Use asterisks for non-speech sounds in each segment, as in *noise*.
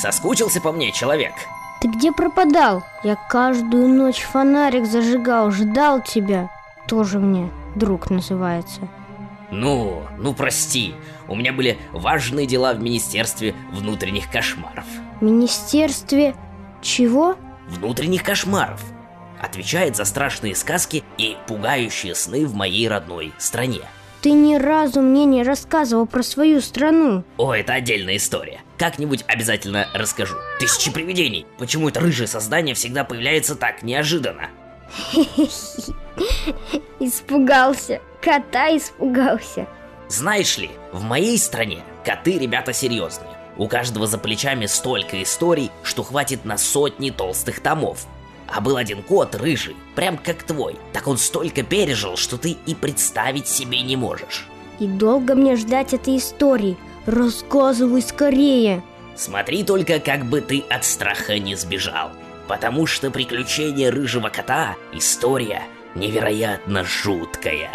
Соскучился по мне, человек? Ты где пропадал? Я каждую ночь фонарик зажигал, ждал тебя. Тоже мне друг называется. Ну, ну прости, у меня были важные дела в Министерстве внутренних кошмаров. Министерстве чего? Внутренних кошмаров. Отвечает за страшные сказки и пугающие сны в моей родной стране. Ты ни разу мне не рассказывал про свою страну. О, это отдельная история. Как-нибудь обязательно расскажу. Тысячи привидений. Почему это рыжее создание всегда появляется так неожиданно? *laughs* Испугался. Кота испугался. Знаешь ли, в моей стране коты ребята серьезные. У каждого за плечами столько историй, что хватит на сотни толстых томов. А был один кот рыжий, прям как твой. Так он столько пережил, что ты и представить себе не можешь. И долго мне ждать этой истории? Рассказывай скорее. Смотри только, как бы ты от страха не сбежал. Потому что приключения рыжего кота – история невероятно жуткая.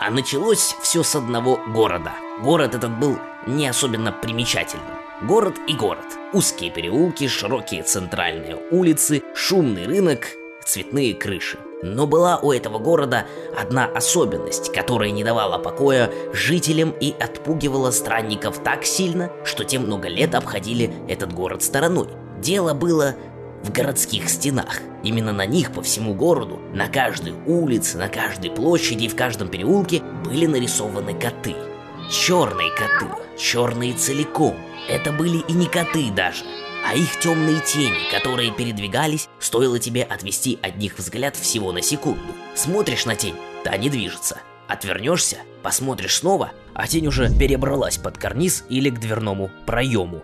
А началось все с одного города. Город этот был не особенно примечательным. Город и город. Узкие переулки, широкие центральные улицы, шумный рынок, цветные крыши. Но была у этого города одна особенность, которая не давала покоя жителям и отпугивала странников так сильно, что те много лет обходили этот город стороной. Дело было в городских стенах. Именно на них по всему городу, на каждой улице, на каждой площади и в каждом переулке были нарисованы коты. Черные коты, черные целиком. Это были и не коты даже, а их темные тени, которые передвигались, стоило тебе отвести от них взгляд всего на секунду. Смотришь на тень, та не движется. Отвернешься, посмотришь снова, а тень уже перебралась под карниз или к дверному проему.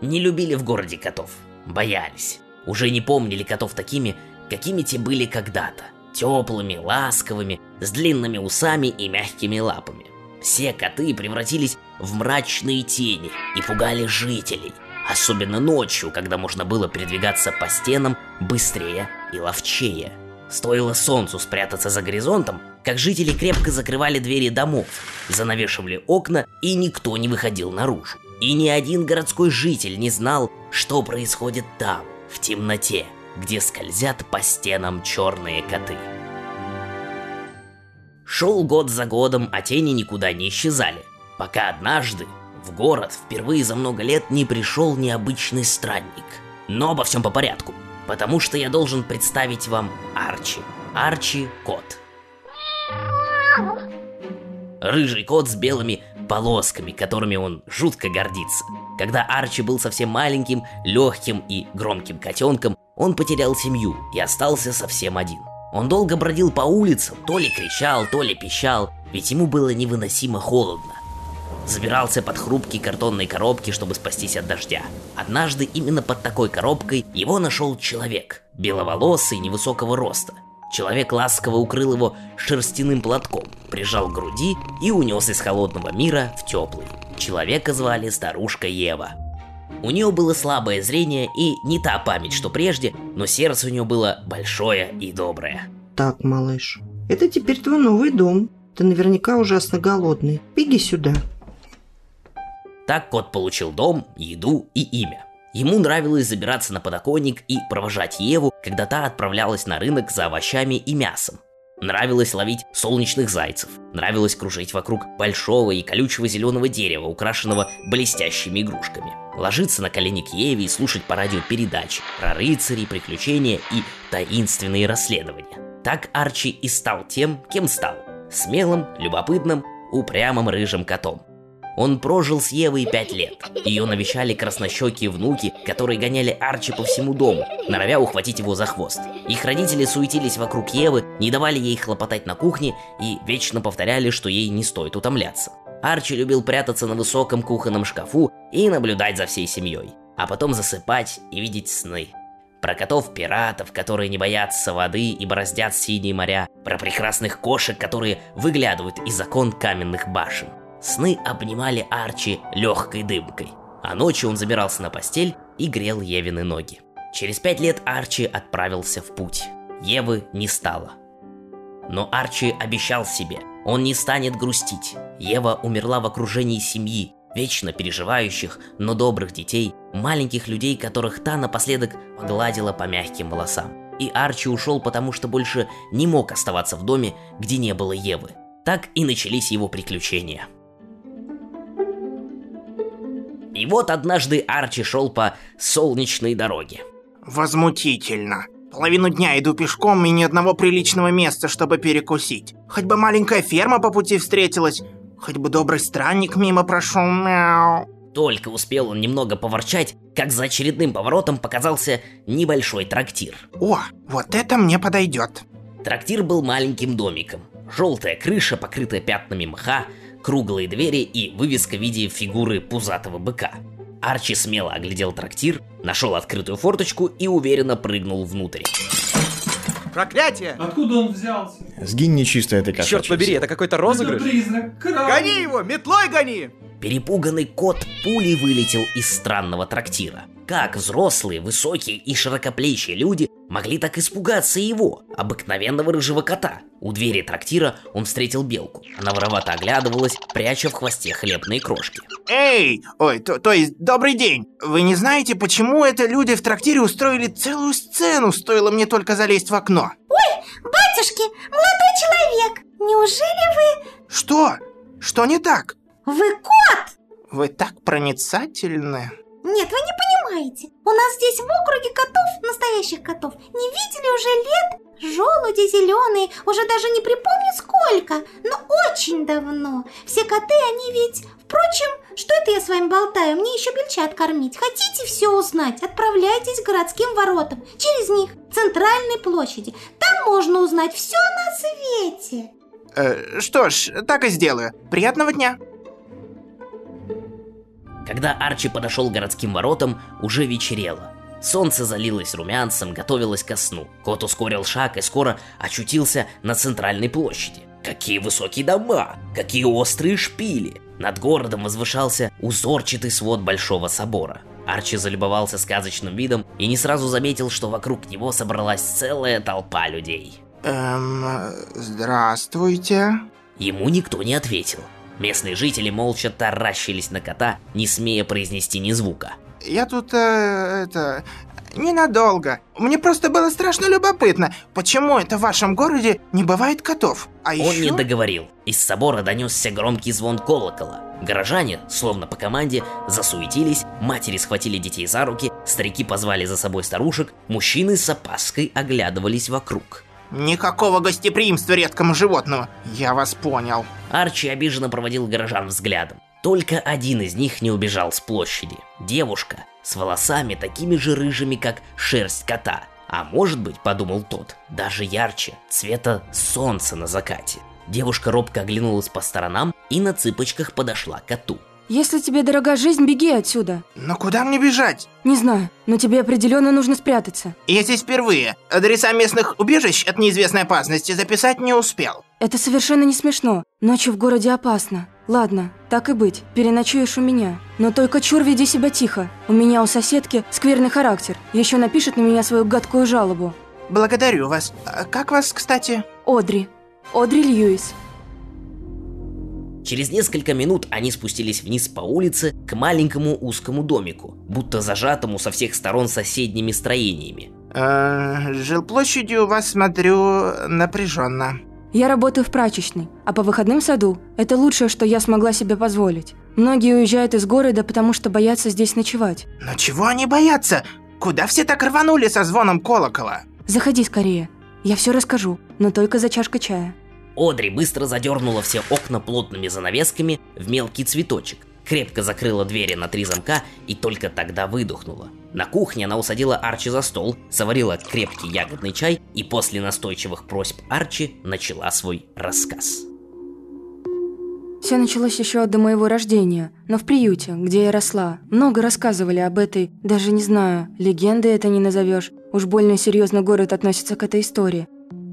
Не любили в городе котов, боялись. Уже не помнили котов такими, какими те были когда-то. Теплыми, ласковыми, с длинными усами и мягкими лапами. Все коты превратились в мрачные тени и пугали жителей. Особенно ночью, когда можно было передвигаться по стенам быстрее и ловчее. Стоило солнцу спрятаться за горизонтом, как жители крепко закрывали двери домов, занавешивали окна, и никто не выходил наружу. И ни один городской житель не знал, что происходит там, в темноте, где скользят по стенам черные коты. Шел год за годом, а тени никуда не исчезали, пока однажды в город впервые за много лет не пришел необычный странник. Но обо всем по порядку, потому что я должен представить вам Арчи. Арчи кот. Рыжий кот с белыми полосками, которыми он жутко гордится. Когда Арчи был совсем маленьким, легким и громким котенком, он потерял семью и остался совсем один. Он долго бродил по улицам, то ли кричал, то ли пищал, ведь ему было невыносимо холодно. Забирался под хрупкие картонные коробки, чтобы спастись от дождя. Однажды именно под такой коробкой его нашел человек, беловолосый, невысокого роста. Человек ласково укрыл его шерстяным платком, прижал к груди и унес из холодного мира в теплый. Человека звали старушка Ева. У нее было слабое зрение и не та память, что прежде, но сердце у нее было большое и доброе. Так, малыш, это теперь твой новый дом. Ты наверняка ужасно голодный. Беги сюда. Так кот получил дом, еду и имя. Ему нравилось забираться на подоконник и провожать Еву, когда та отправлялась на рынок за овощами и мясом. Нравилось ловить солнечных зайцев. Нравилось кружить вокруг большого и колючего зеленого дерева, украшенного блестящими игрушками. Ложиться на колени к Еве и слушать по радио передачи про рыцарей, приключения и таинственные расследования. Так Арчи и стал тем, кем стал. Смелым, любопытным, упрямым рыжим котом. Он прожил с Евой пять лет. Ее навещали краснощекие внуки, которые гоняли Арчи по всему дому, норовя ухватить его за хвост. Их родители суетились вокруг Евы, не давали ей хлопотать на кухне и вечно повторяли, что ей не стоит утомляться. Арчи любил прятаться на высоком кухонном шкафу и наблюдать за всей семьей, а потом засыпать и видеть сны. Про котов-пиратов, которые не боятся воды и бороздят синие моря. Про прекрасных кошек, которые выглядывают из окон каменных башен. Сны обнимали Арчи легкой дымкой, а ночью он забирался на постель и грел Евины ноги. Через пять лет Арчи отправился в путь. Евы не стало. Но Арчи обещал себе, он не станет грустить. Ева умерла в окружении семьи, вечно переживающих, но добрых детей, маленьких людей, которых та напоследок погладила по мягким волосам. И Арчи ушел, потому что больше не мог оставаться в доме, где не было Евы. Так и начались его приключения. И вот однажды Арчи шел по солнечной дороге. Возмутительно. Половину дня иду пешком и ни одного приличного места, чтобы перекусить. Хоть бы маленькая ферма по пути встретилась, хоть бы добрый странник мимо прошел. Мяу. Только успел он немного поворчать, как за очередным поворотом показался небольшой трактир. О, вот это мне подойдет. Трактир был маленьким домиком. Желтая крыша, покрытая пятнами мха, круглые двери и вывеска в виде фигуры пузатого быка. Арчи смело оглядел трактир, нашел открытую форточку и уверенно прыгнул внутрь. Проклятие! Откуда он взялся? Сгинь нечисто этой кошачьей Черт побери, это какой-то розыгрыш. Это призрак крал. Гони его, метлой гони! Перепуганный кот пулей вылетел из странного трактира. Как взрослые, высокие и широкоплечие люди могли так испугаться его, обыкновенного рыжего кота? У двери трактира он встретил белку. Она воровато оглядывалась, пряча в хвосте хлебные крошки. Эй, ой, то, то есть, добрый день. Вы не знаете, почему это люди в трактире устроили целую сцену, стоило мне только залезть в окно? Батюшки, молодой человек, неужели вы... Что? Что не так? Вы кот? Вы так проницательны. Нет, вы не понимаете. У нас здесь в округе котов, настоящих котов, не видели уже лет. Желуди зеленые, уже даже не припомню сколько, но очень давно. Все коты, они ведь... Впрочем, что это я с вами болтаю? Мне еще бельчат кормить. Хотите все узнать? Отправляйтесь к городским воротам. Через них, центральной площади. Там можно узнать все на свете. Э, что ж, так и сделаю. Приятного дня. Когда Арчи подошел к городским воротам, уже вечерело. Солнце залилось румянцем, готовилось ко сну. Кот ускорил шаг и скоро очутился на центральной площади. Какие высокие дома! Какие острые шпили! Над городом возвышался узорчатый свод большого собора. Арчи залюбовался сказочным видом и не сразу заметил, что вокруг него собралась целая толпа людей. Эм, здравствуйте. Ему никто не ответил. Местные жители молча таращились на кота, не смея произнести ни звука. Я тут, э, это, ненадолго. Мне просто было страшно любопытно, почему это в вашем городе не бывает котов. А Он еще... не договорил. Из собора донесся громкий звон колокола. Горожане, словно по команде, засуетились, матери схватили детей за руки, старики позвали за собой старушек, мужчины с опаской оглядывались вокруг. Никакого гостеприимства редкому животному. Я вас понял. Арчи обиженно проводил горожан взглядом. Только один из них не убежал с площади. Девушка с волосами такими же рыжими, как шерсть кота. А может быть, подумал тот, даже ярче, цвета солнца на закате. Девушка робко оглянулась по сторонам и на цыпочках подошла к коту. Если тебе дорога жизнь, беги отсюда. Но куда мне бежать? Не знаю, но тебе определенно нужно спрятаться. Я здесь впервые. Адреса местных убежищ от неизвестной опасности записать не успел. Это совершенно не смешно. Ночью в городе опасно. Ладно, так и быть, переночуешь у меня. Но только чур веди себя тихо. У меня у соседки скверный характер. Еще напишет на меня свою гадкую жалобу. Благодарю вас. А Как вас, кстати? Одри. Одри Льюис. Через несколько минут они спустились вниз по улице к маленькому узкому домику, будто зажатому со всех сторон соседними строениями. Э, жилплощадью у вас, смотрю, напряженно. Я работаю в прачечной, а по выходным в саду. Это лучшее, что я смогла себе позволить. Многие уезжают из города, потому что боятся здесь ночевать. Но чего они боятся? Куда все так рванули со звоном колокола? Заходи скорее. Я все расскажу, но только за чашкой чая. Одри быстро задернула все окна плотными занавесками в мелкий цветочек, крепко закрыла двери на три замка и только тогда выдохнула. На кухне она усадила Арчи за стол, заварила крепкий ягодный чай и после настойчивых просьб Арчи начала свой рассказ. Все началось еще до моего рождения, но в приюте, где я росла. Много рассказывали об этой, даже не знаю, легендой это не назовешь. Уж больно серьезно город относится к этой истории.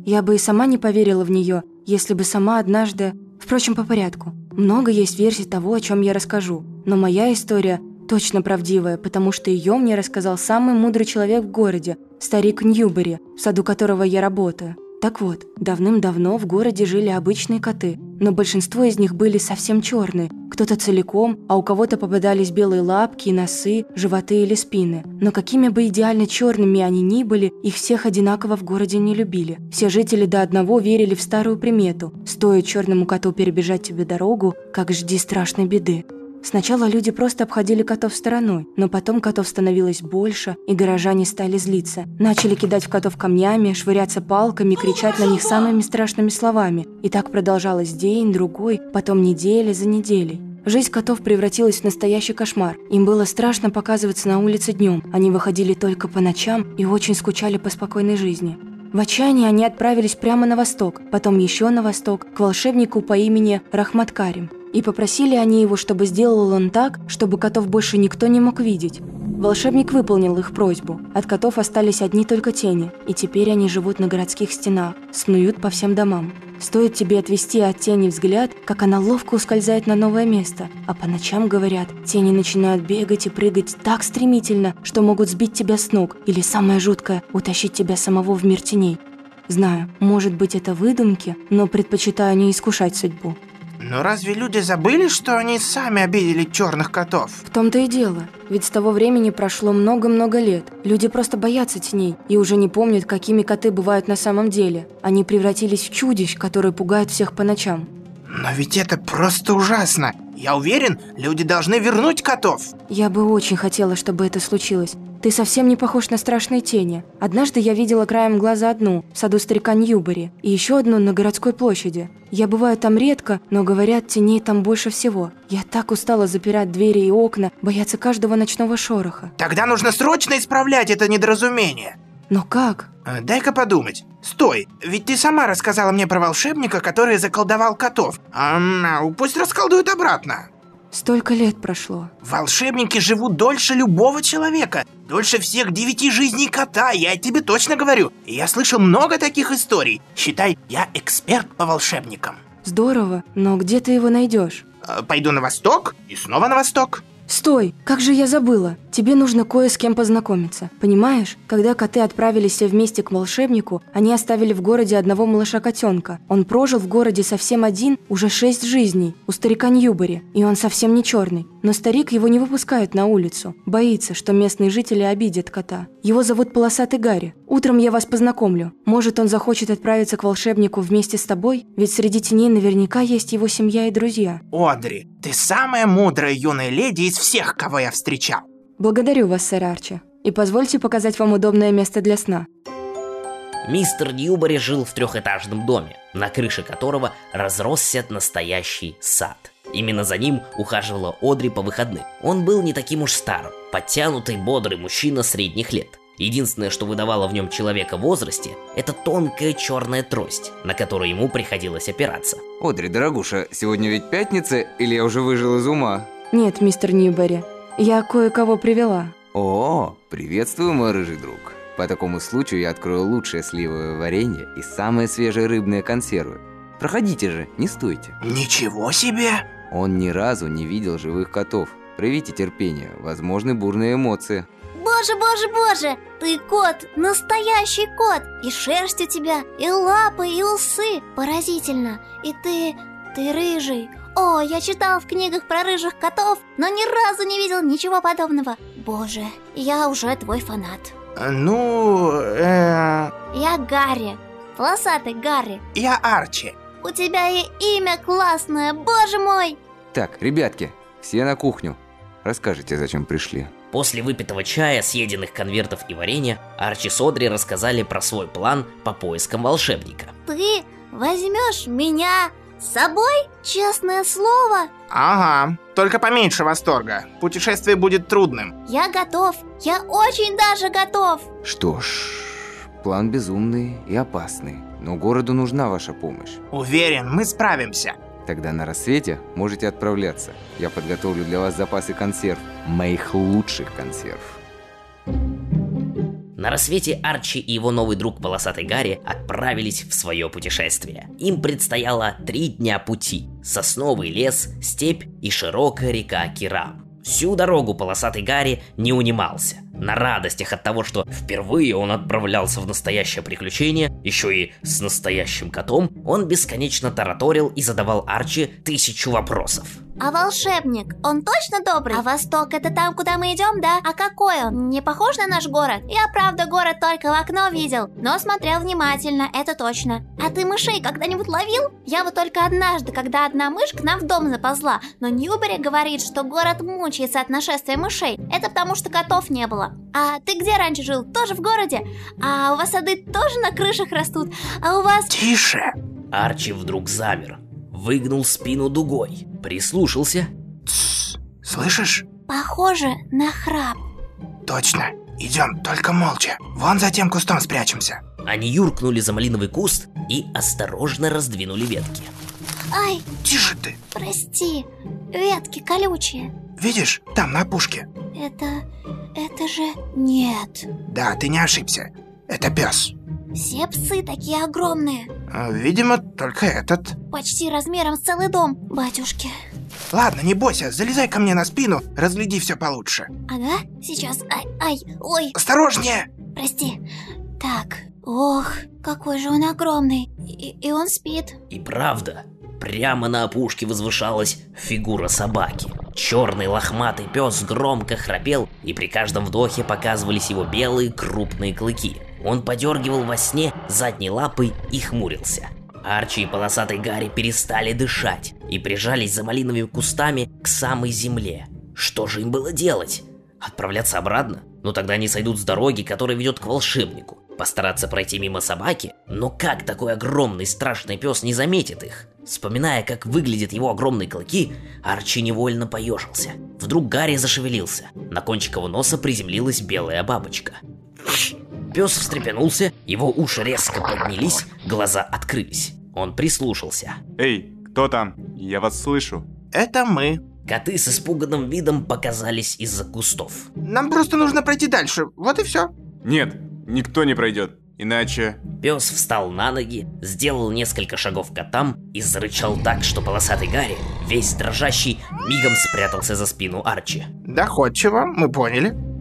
Я бы и сама не поверила в нее, если бы сама однажды... Впрочем, по порядку. Много есть версий того, о чем я расскажу. Но моя история Точно правдивая, потому что ее мне рассказал самый мудрый человек в городе, старик Ньюбери, в саду которого я работаю. Так вот, давным-давно в городе жили обычные коты, но большинство из них были совсем черные, кто-то целиком, а у кого-то попадались белые лапки, носы, животы или спины. Но какими бы идеально черными они ни были, их всех одинаково в городе не любили. Все жители до одного верили в старую примету «Стоит черному коту перебежать тебе дорогу, как жди страшной беды». Сначала люди просто обходили котов стороной, но потом котов становилось больше, и горожане стали злиться. Начали кидать в котов камнями, швыряться палками, кричать на них самыми страшными словами. И так продолжалось день, другой, потом недели за неделей. Жизнь котов превратилась в настоящий кошмар. Им было страшно показываться на улице днем. Они выходили только по ночам и очень скучали по спокойной жизни. В отчаянии они отправились прямо на восток, потом еще на восток, к волшебнику по имени Рахмат Карим. И попросили они его, чтобы сделал он так, чтобы котов больше никто не мог видеть. Волшебник выполнил их просьбу. От котов остались одни только тени, и теперь они живут на городских стенах, снуют по всем домам. Стоит тебе отвести от тени взгляд, как она ловко ускользает на новое место. А по ночам, говорят, тени начинают бегать и прыгать так стремительно, что могут сбить тебя с ног, или самое жуткое – утащить тебя самого в мир теней. Знаю, может быть это выдумки, но предпочитаю не искушать судьбу. Но разве люди забыли, что они сами обидели черных котов? В том-то и дело. Ведь с того времени прошло много-много лет. Люди просто боятся теней и уже не помнят, какими коты бывают на самом деле. Они превратились в чудищ, которые пугают всех по ночам. Но ведь это просто ужасно. Я уверен, люди должны вернуть котов. Я бы очень хотела, чтобы это случилось. Ты совсем не похож на страшные тени. Однажды я видела краем глаза одну в саду старика Ньюбери и еще одну на городской площади. Я бываю там редко, но говорят, теней там больше всего. Я так устала запирать двери и окна, бояться каждого ночного шороха. Тогда нужно срочно исправлять это недоразумение. Но как? Э, Дай-ка подумать. Стой, ведь ты сама рассказала мне про волшебника, который заколдовал котов. Ам, пусть расколдует обратно. Столько лет прошло. Волшебники живут дольше любого человека. Дольше всех девяти жизней кота, я тебе точно говорю. Я слышал много таких историй. Считай, я эксперт по волшебникам. Здорово, но где ты его найдешь? Э, Пойду на восток и снова на восток. Стой, как же я забыла. Тебе нужно кое с кем познакомиться. Понимаешь, когда коты отправились все вместе к волшебнику, они оставили в городе одного малыша-котенка. Он прожил в городе совсем один уже шесть жизней, у старика Ньюбери, и он совсем не черный. Но старик его не выпускает на улицу. Боится, что местные жители обидят кота. Его зовут Полосатый Гарри. Утром я вас познакомлю. Может, он захочет отправиться к волшебнику вместе с тобой? Ведь среди теней наверняка есть его семья и друзья. Одри, ты самая мудрая юная леди из всех, кого я встречал. Благодарю вас, сэр Арчи. И позвольте показать вам удобное место для сна. Мистер Ньюбери жил в трехэтажном доме, на крыше которого разросся настоящий сад. Именно за ним ухаживала Одри по выходным. Он был не таким уж старым, подтянутый, бодрый мужчина средних лет. Единственное, что выдавало в нем человека в возрасте, это тонкая черная трость, на которой ему приходилось опираться. Одри, дорогуша, сегодня ведь пятница, или я уже выжил из ума? Нет, мистер Ньюбери, я кое-кого привела. О, приветствую, мой рыжий друг. По такому случаю я открою лучшее сливовое варенье и самые свежие рыбные консервы. Проходите же, не стойте. Ничего себе! Он ни разу не видел живых котов. Проявите терпение, возможны бурные эмоции. Боже, боже, боже, ты кот, настоящий кот! И шерсть у тебя, и лапы, и усы! Поразительно! И ты, ты рыжий! О, я читал в книгах про рыжих котов Но ни разу не видел ничего подобного! Боже, я уже твой фанат! Э, Ну, э, Я Гарри, полосатый Гарри! я Арчи. У тебя и имя классное, боже мой! Так, ребятки, все на кухню. Расскажите, зачем пришли. После выпитого чая, съеденных конвертов и варенья, Арчи с Одри рассказали про свой план по поискам волшебника. Ты возьмешь меня с собой? Честное слово Ага, только поменьше восторга. Путешествие будет трудным. Я готов, я очень даже готов Что ж, план безумный и опасный. Но городу нужна ваша помощь. Уверен, мы справимся. Тогда на рассвете можете отправляться. Я подготовлю для вас запасы консерв. Моих лучших консерв. На рассвете Арчи и его новый друг Полосатый Гарри отправились в свое путешествие. Им предстояло три дня пути. Сосновый лес, степь и широкая река Кирам. Всю дорогу полосатый Гарри не унимался. На радостях от того, что впервые он отправлялся в настоящее приключение, еще и с настоящим котом, он бесконечно тараторил и задавал Арчи тысячу вопросов. А волшебник, он точно добрый? А восток это там, куда мы идем, да? А какой он? Не похож на наш город? Я правда город только в окно видел, но смотрел внимательно, это точно. А ты мышей когда-нибудь ловил? Я вот только однажды, когда одна мышь к нам в дом заползла, но Ньюбери говорит, что город мучается от нашествия мышей. Это потому что котов не было. А ты где раньше жил? Тоже в городе? А у вас сады тоже на крышах растут? А у вас... Тише! Арчи вдруг замер, выгнул спину дугой, прислушался. Тссс. Слышишь? Похоже на храп. Точно. Идем, только молча. Вон за тем кустом спрячемся. Они юркнули за малиновый куст и осторожно раздвинули ветки. Ай, Тише ты. прости, ветки колючие. Видишь, там на опушке. Это... это же... Нет. Да, ты не ошибся. Это пес. Все псы такие огромные. А, Видимо, только этот. Почти размером с целый дом, батюшки. Ладно, не бойся, залезай ко мне на спину, разгляди все получше. Ага, сейчас. Ай, ай, ой, Осторожнее! прости. Так, ох, какой же он огромный. И, и он спит. И правда, прямо на опушке возвышалась фигура собаки. Черный лохматый пес громко храпел, и при каждом вдохе показывались его белые крупные клыки. Он подергивал во сне задней лапой и хмурился. Арчи и полосатый Гарри перестали дышать и прижались за малиновыми кустами к самой земле. Что же им было делать? Отправляться обратно? Ну тогда они сойдут с дороги, которая ведет к волшебнику. Постараться пройти мимо собаки? Но как такой огромный страшный пес не заметит их? Вспоминая, как выглядят его огромные клыки, Арчи невольно поежился. Вдруг Гарри зашевелился. На кончик его носа приземлилась белая бабочка. Пес встрепенулся, его уши резко поднялись, глаза открылись. Он прислушался. Эй, кто там? Я вас слышу. Это мы. Коты с испуганным видом показались из-за кустов. Нам просто нужно пройти дальше. Вот и все. Нет, никто не пройдет. Иначе... Пес встал на ноги, сделал несколько шагов к котам и зарычал так, что полосатый Гарри, весь дрожащий, мигом спрятался за спину Арчи. Доходчиво, мы поняли.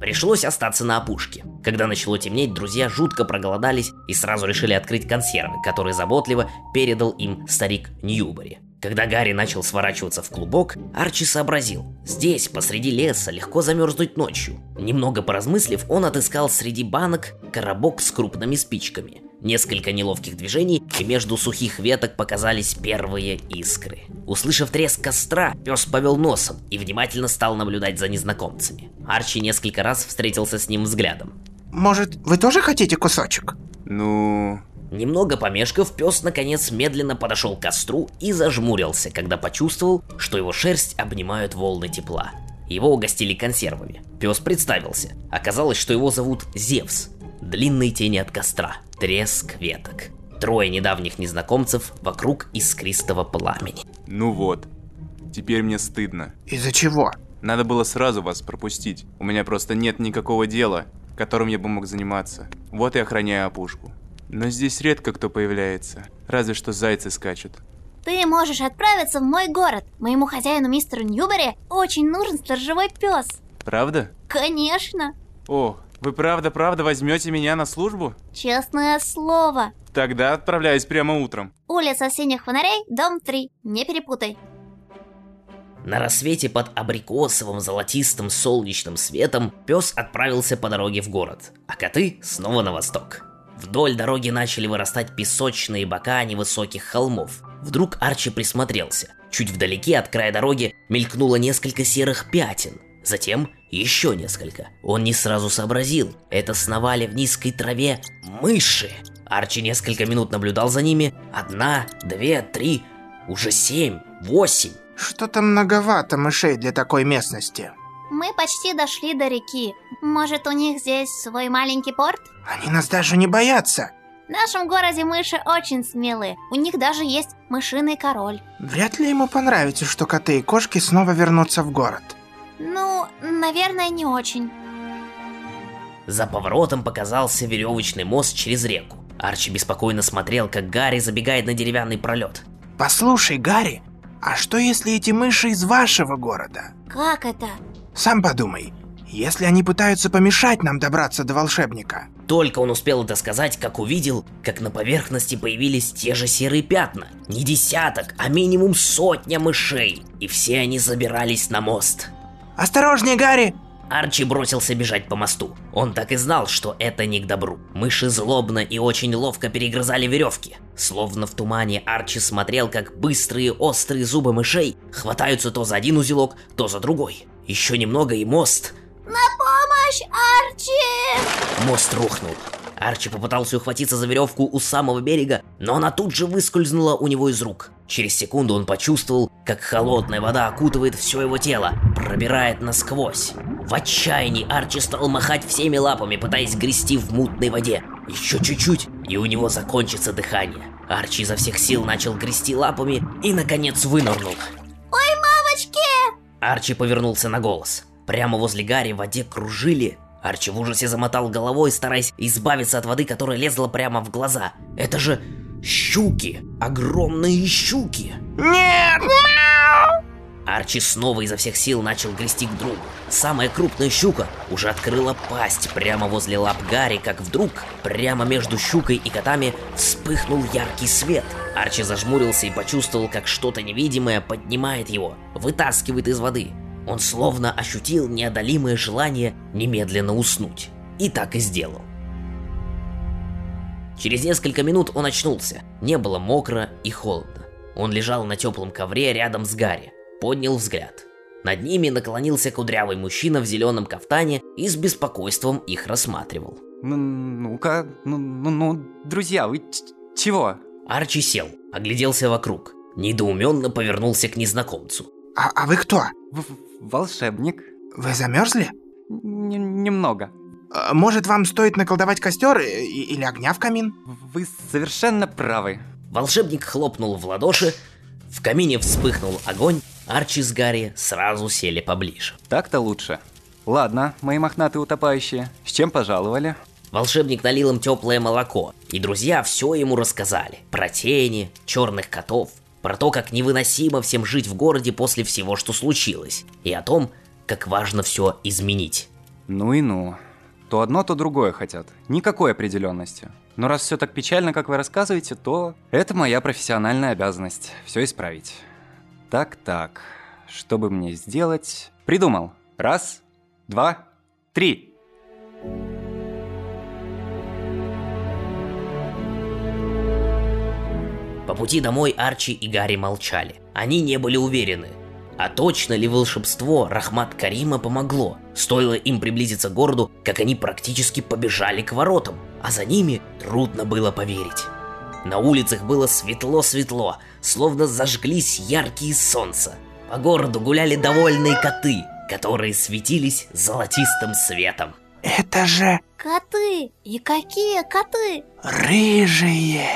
Пришлось остаться на опушке. Когда начало темнеть, друзья жутко проголодались и сразу решили открыть консервы, которые заботливо передал им старик Ньюбери. Когда Гарри начал сворачиваться в клубок, Арчи сообразил, здесь, посреди леса, легко замерзнуть ночью. Немного поразмыслив, он отыскал среди банок коробок с крупными спичками. Несколько неловких движений, и между сухих веток показались первые искры. Услышав треск костра, пес повел носом и внимательно стал наблюдать за незнакомцами. Арчи несколько раз встретился с ним взглядом. Может, вы тоже хотите кусочек? Ну... Немного помешков, пес наконец медленно подошел к костру и зажмурился, когда почувствовал, что его шерсть обнимают волны тепла. Его угостили консервами. Пес представился. Оказалось, что его зовут Зевс. Длинные тени от костра, треск веток. Трое недавних незнакомцев вокруг искристого пламени. Ну вот. Теперь мне стыдно. Из-за чего? Надо было сразу вас пропустить. У меня просто нет никакого дела, которым я бы мог заниматься. Вот и охраняю опушку. Но здесь редко кто появляется. Разве что зайцы скачут. Ты можешь отправиться в мой город. Моему хозяину мистеру Ньюбери очень нужен сторожевой пес. Правда? Конечно. О, вы правда-правда возьмете меня на службу? Честное слово. Тогда отправляюсь прямо утром. Улица синих фонарей, дом 3. Не перепутай. На рассвете под абрикосовым золотистым солнечным светом пес отправился по дороге в город, а коты снова на восток. Вдоль дороги начали вырастать песочные бока невысоких холмов. Вдруг Арчи присмотрелся. Чуть вдалеке от края дороги мелькнуло несколько серых пятен. Затем еще несколько. Он не сразу сообразил. Это сновали в низкой траве мыши. Арчи несколько минут наблюдал за ними. Одна, две, три, уже семь, восемь. Что-то многовато мышей для такой местности. Мы почти дошли до реки. Может, у них здесь свой маленький порт? Они нас даже не боятся. В нашем городе мыши очень смелые. У них даже есть мышиный король. Вряд ли ему понравится, что коты и кошки снова вернутся в город. Ну, наверное, не очень. За поворотом показался веревочный мост через реку. Арчи беспокойно смотрел, как Гарри забегает на деревянный пролет. Послушай, Гарри, А что если эти мыши из вашего города? Как это? Сам подумай. Если они пытаются помешать нам добраться до волшебника. Только он успел это сказать, как увидел, как на поверхности появились те же серые пятна. Не десяток, а минимум сотня мышей. И все они забирались на мост. Осторожнее, Гарри! Арчи бросился бежать по мосту. Он так и знал, что это не к добру. Мыши злобно и очень ловко перегрызали веревки. Словно в тумане Арчи смотрел, как быстрые острые зубы мышей хватаются то за один узелок, то за другой. Еще немного и мост. На помощь, Арчи! Мост рухнул. Арчи попытался ухватиться за веревку у самого берега, но она тут же выскользнула у него из рук. Через секунду он почувствовал, как холодная вода окутывает все его тело, пробирает насквозь. В отчаянии Арчи стал махать всеми лапами, пытаясь грести в мутной воде. Еще чуть-чуть, и у него закончится дыхание. Арчи изо всех сил начал грести лапами и, наконец, вынырнул. Ой, мамочки! Арчи повернулся на голос. Прямо возле Гарри в воде кружили. Арчи в ужасе замотал головой, стараясь избавиться от воды, которая лезла прямо в глаза. Это же щуки! Огромные щуки! Нет! Арчи снова изо всех сил начал грести к другу. Самая крупная щука уже открыла пасть прямо возле лап Гарри, как вдруг прямо между щукой и котами вспыхнул яркий свет. Арчи зажмурился и почувствовал, как что-то невидимое поднимает его, вытаскивает из воды. Он словно ощутил неодолимое желание немедленно уснуть. И так и сделал. Через несколько минут он очнулся. Не было мокро и холодно. Он лежал на теплом ковре рядом с Гарри. Поднял взгляд. Над ними наклонился кудрявый мужчина в зеленом кафтане и с беспокойством их рассматривал. Ну, ну-ка, ну, ну, ну, друзья, вы чего? Арчи сел, огляделся вокруг. Недоуменно повернулся к незнакомцу. А, а вы кто? В волшебник. Вы замерзли? Н немного. А, может, вам стоит наколдовать костер или огня в камин? Вы совершенно правы. Волшебник хлопнул в ладоши, в камине вспыхнул огонь, Арчи с Гарри сразу сели поближе. Так-то лучше. Ладно, мои мохнатые утопающие, с чем пожаловали? Волшебник налил им теплое молоко, и друзья все ему рассказали. Про тени, черных котов, про то, как невыносимо всем жить в городе после всего, что случилось, и о том, как важно все изменить. Ну и ну. То одно, то другое хотят. Никакой определенности. Но раз все так печально, как вы рассказываете, то это моя профессиональная обязанность все исправить. Так-так, что бы мне сделать? Придумал. Раз, два, три. По пути домой Арчи и Гарри молчали. Они не были уверены, а точно ли волшебство Рахмат Карима помогло? Стоило им приблизиться к городу, как они практически побежали к воротам, а за ними трудно было поверить. На улицах было светло-светло, словно зажглись яркие солнца. По городу гуляли довольные коты, которые светились золотистым светом. Это же... Коты! И какие коты? Рыжие!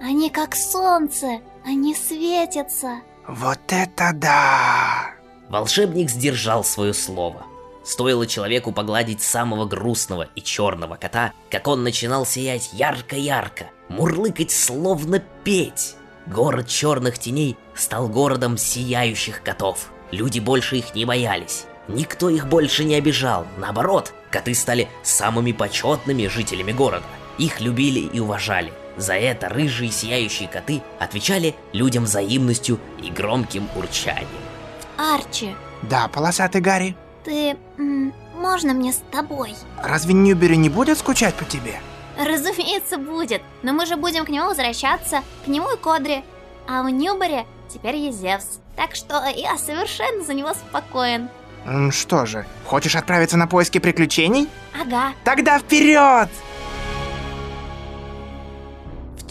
Они как солнце, они светятся. Вот это да! Волшебник сдержал свое слово. Стоило человеку погладить самого грустного и черного кота, как он начинал сиять ярко-ярко, мурлыкать словно петь. Город черных теней стал городом сияющих котов. Люди больше их не боялись. Никто их больше не обижал. Наоборот, коты стали самыми почетными жителями города. Их любили и уважали. За это рыжие сияющие коты отвечали людям взаимностью и громким урчанием. Арчи, Да, полосатый Гарри. ты... м, можно мне с тобой? Разве Ньюбери не будет скучать по тебе? Разумеется, будет. Но мы же будем к нему возвращаться. К нему и Кодри. А у Ньюбери теперь есть Зевс. Так что я совершенно за него спокоен. Что же, хочешь отправиться на поиски приключений? Ага. Тогда вперед!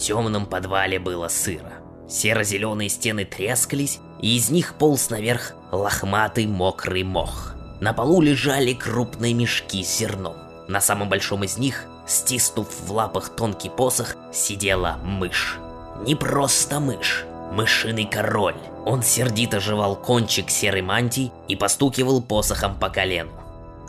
В темном подвале было сыро. Серо-зеленые стены трескались, и из них полз наверх лохматый мокрый мох. На полу лежали крупные мешки с зерном. На самом большом из них, стиснув в лапах тонкий посох, сидела мышь. Не просто мышь, мышиный король. Он сердито жевал кончик серой мантии и постукивал посохом по колену.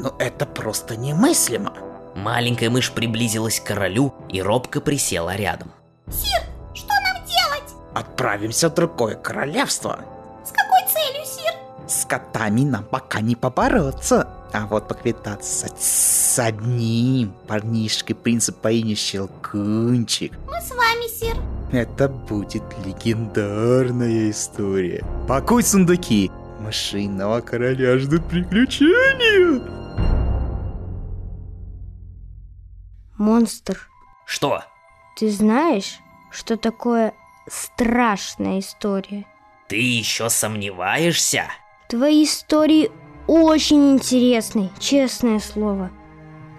Но это просто немыслимо. Маленькая мышь приблизилась к королю и робко присела рядом. Сир, что нам делать? Отправимся в другое королевство. С котами нам пока не побороться. А вот поквитаться с одним парнишкой принца по имени Щелкунчик Мы с вами, сир. Это будет легендарная история. Пакуй сундуки. Машинного короля ждут приключения. Монстр, Что? Ты знаешь, что такое страшная история? Ты еще сомневаешься? Твои истории очень интересные, честное слово.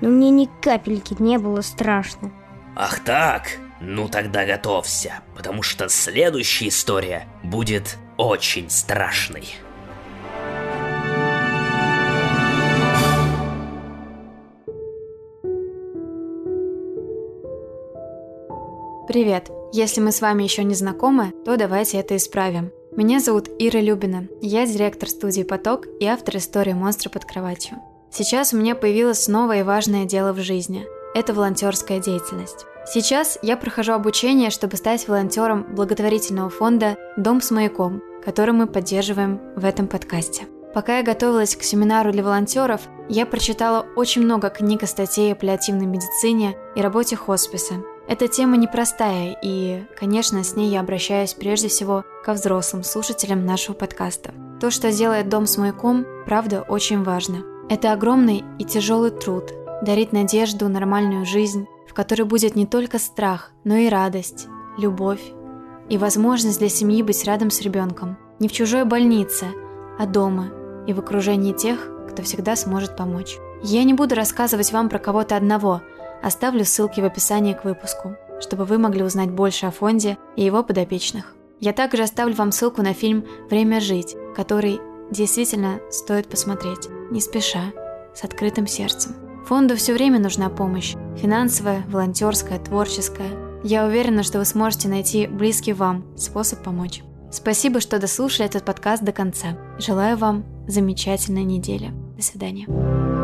Но мне ни капельки не было страшно. Ах так? Ну тогда готовься, потому что следующая история будет очень страшной. Привет! Если мы с вами еще не знакомы, то давайте это исправим. Меня зовут Ира Любина, я директор студии «Поток» и автор истории «Монстры под кроватью». Сейчас у меня появилось новое и важное дело в жизни – это волонтерская деятельность. Сейчас я прохожу обучение, чтобы стать волонтером благотворительного фонда «Дом с маяком», который мы поддерживаем в этом подкасте. Пока я готовилась к семинару для волонтеров, я прочитала очень много книг и статей о паллиативной медицине и работе хосписа. Эта тема непростая, и, конечно, с ней я обращаюсь прежде всего ко взрослым слушателям нашего подкаста. То, что делает дом с маяком, правда, очень важно. Это огромный и тяжелый труд – дарить надежду, нормальную жизнь, в которой будет не только страх, но и радость, любовь и возможность для семьи быть рядом с ребенком. Не в чужой больнице, а дома и в окружении тех, кто всегда сможет помочь. Я не буду рассказывать вам про кого-то одного, оставлю ссылки в описании к выпуску, чтобы вы могли узнать больше о фонде и его подопечных. Я также оставлю вам ссылку на фильм «Время жить», который действительно стоит посмотреть, не спеша, с открытым сердцем. Фонду все время нужна помощь – финансовая, волонтерская, творческая. Я уверена, что вы сможете найти близкий вам способ помочь. Спасибо, что дослушали этот подкаст до конца. Желаю вам замечательной недели. До свидания.